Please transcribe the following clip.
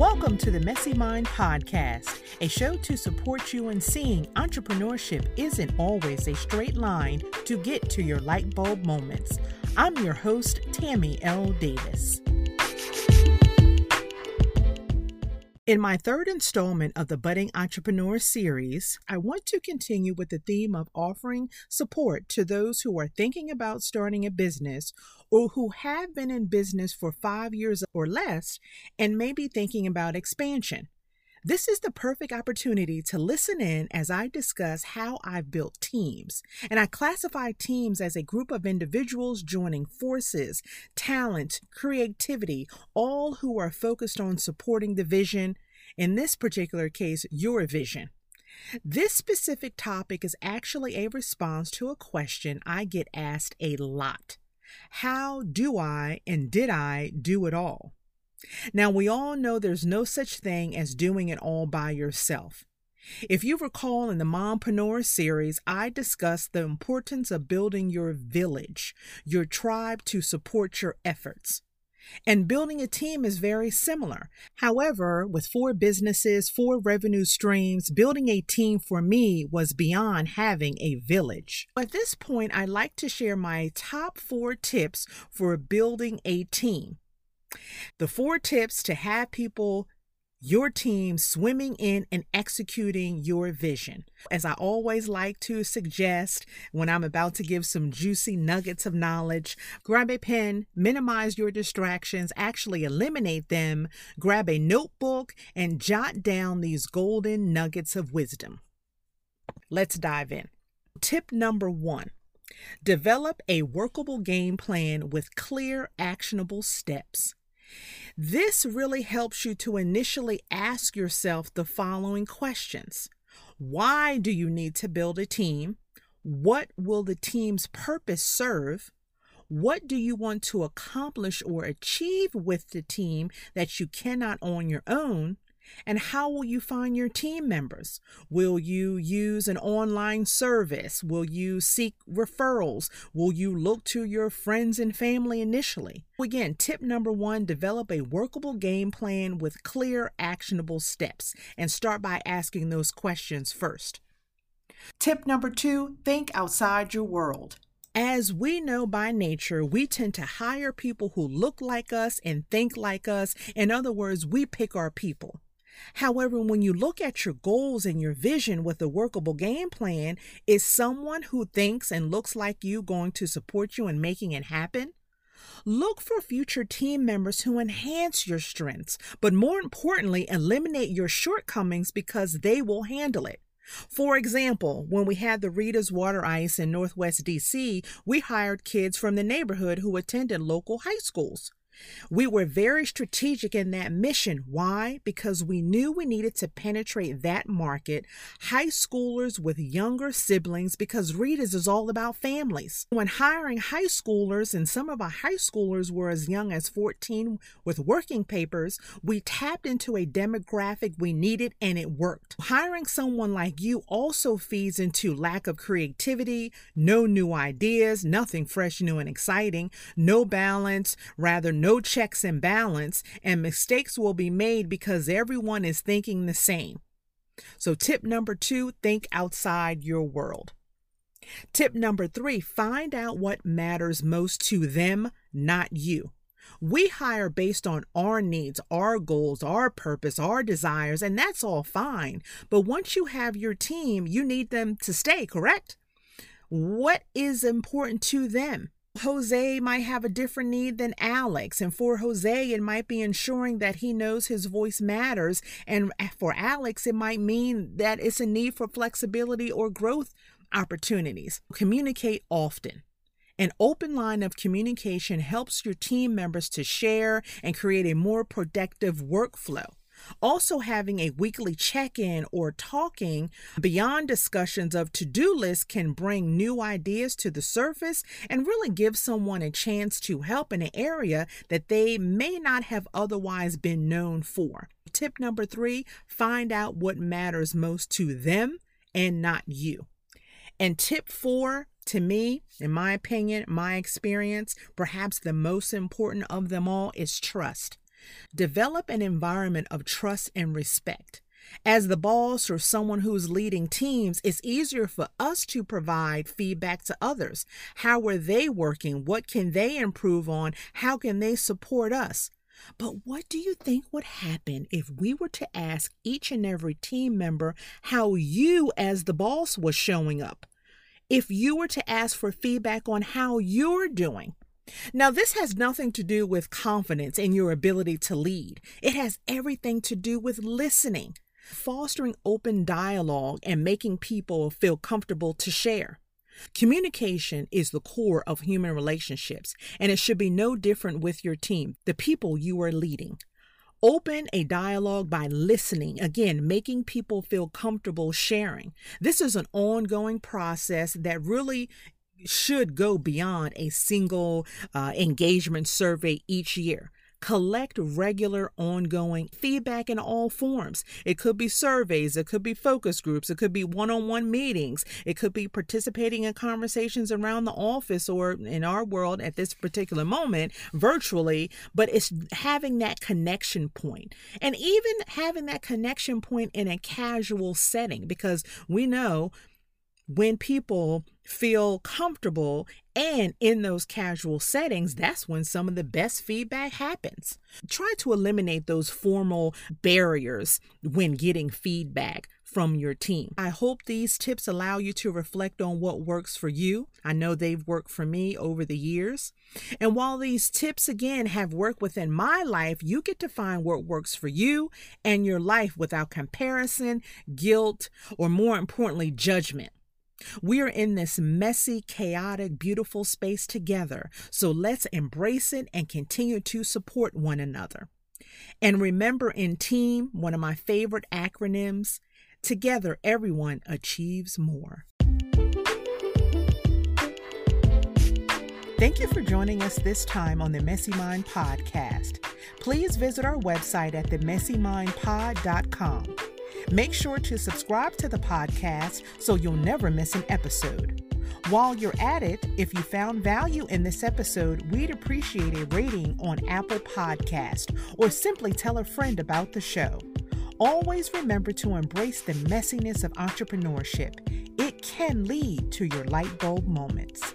Welcome to the Messy Mind Podcast, a show to support you in seeing entrepreneurship isn't always a straight line to get to your light bulb moments. I'm your host, Tammy L. Davis. In my third installment of the Budding Entrepreneur series, I want to continue with the theme of offering support to those who are thinking about starting a business or who have been in business for five years or less and may be thinking about expansion. This is the perfect opportunity to listen in as I discuss how I've built teams. And I classify teams as a group of individuals joining forces, talent, creativity, all who are focused on supporting the vision, in this particular case, your vision. This specific topic is actually a response to a question I get asked a lot How do I and did I do it all? Now, we all know there's no such thing as doing it all by yourself. If you recall in the Mompreneur series, I discussed the importance of building your village, your tribe to support your efforts. And building a team is very similar. However, with four businesses, four revenue streams, building a team for me was beyond having a village. At this point, I'd like to share my top four tips for building a team. The four tips to have people, your team swimming in and executing your vision. As I always like to suggest when I'm about to give some juicy nuggets of knowledge, grab a pen, minimize your distractions, actually eliminate them, grab a notebook, and jot down these golden nuggets of wisdom. Let's dive in. Tip number one develop a workable game plan with clear, actionable steps. This really helps you to initially ask yourself the following questions Why do you need to build a team? What will the team's purpose serve? What do you want to accomplish or achieve with the team that you cannot on your own? And how will you find your team members? Will you use an online service? Will you seek referrals? Will you look to your friends and family initially? Again, tip number one develop a workable game plan with clear, actionable steps and start by asking those questions first. Tip number two think outside your world. As we know by nature, we tend to hire people who look like us and think like us. In other words, we pick our people. However, when you look at your goals and your vision with a workable game plan, is someone who thinks and looks like you going to support you in making it happen? Look for future team members who enhance your strengths, but more importantly, eliminate your shortcomings because they will handle it. For example, when we had the Rita's Water Ice in Northwest DC, we hired kids from the neighborhood who attended local high schools. We were very strategic in that mission. Why? Because we knew we needed to penetrate that market, high schoolers with younger siblings, because Rita's is all about families. When hiring high schoolers, and some of our high schoolers were as young as 14 with working papers, we tapped into a demographic we needed and it worked. Hiring someone like you also feeds into lack of creativity, no new ideas, nothing fresh, new, and exciting, no balance, rather, no no checks and balance, and mistakes will be made because everyone is thinking the same. So, tip number two think outside your world. Tip number three find out what matters most to them, not you. We hire based on our needs, our goals, our purpose, our desires, and that's all fine. But once you have your team, you need them to stay, correct? What is important to them? Jose might have a different need than Alex. And for Jose, it might be ensuring that he knows his voice matters. And for Alex, it might mean that it's a need for flexibility or growth opportunities. Communicate often. An open line of communication helps your team members to share and create a more productive workflow. Also, having a weekly check in or talking beyond discussions of to do lists can bring new ideas to the surface and really give someone a chance to help in an area that they may not have otherwise been known for. Tip number three find out what matters most to them and not you. And tip four, to me, in my opinion, my experience, perhaps the most important of them all is trust. Develop an environment of trust and respect. As the boss or someone who's leading teams, it's easier for us to provide feedback to others. How are they working? What can they improve on? How can they support us? But what do you think would happen if we were to ask each and every team member how you, as the boss, was showing up? If you were to ask for feedback on how you're doing? Now, this has nothing to do with confidence in your ability to lead. It has everything to do with listening, fostering open dialogue, and making people feel comfortable to share. Communication is the core of human relationships, and it should be no different with your team, the people you are leading. Open a dialogue by listening, again, making people feel comfortable sharing. This is an ongoing process that really should go beyond a single uh, engagement survey each year collect regular, ongoing feedback in all forms. It could be surveys, it could be focus groups, it could be one on one meetings, it could be participating in conversations around the office or in our world at this particular moment virtually, but it's having that connection point and even having that connection point in a casual setting because we know when people feel comfortable and in those casual settings, that's when some of the best feedback happens. Try to eliminate those formal barriers when getting feedback from your team. I hope these tips allow you to reflect on what works for you. I know they've worked for me over the years. And while these tips again have worked within my life, you get to find what works for you and your life without comparison, guilt, or more importantly, judgment. We are in this messy, chaotic, beautiful space together, so let's embrace it and continue to support one another. And remember, in team, one of my favorite acronyms, together everyone achieves more. Thank you for joining us this time on the Messy Mind Podcast. Please visit our website at themessymindpod.com. Make sure to subscribe to the podcast so you'll never miss an episode. While you're at it, if you found value in this episode, we'd appreciate a rating on Apple Podcast or simply tell a friend about the show. Always remember to embrace the messiness of entrepreneurship. It can lead to your light bulb moments.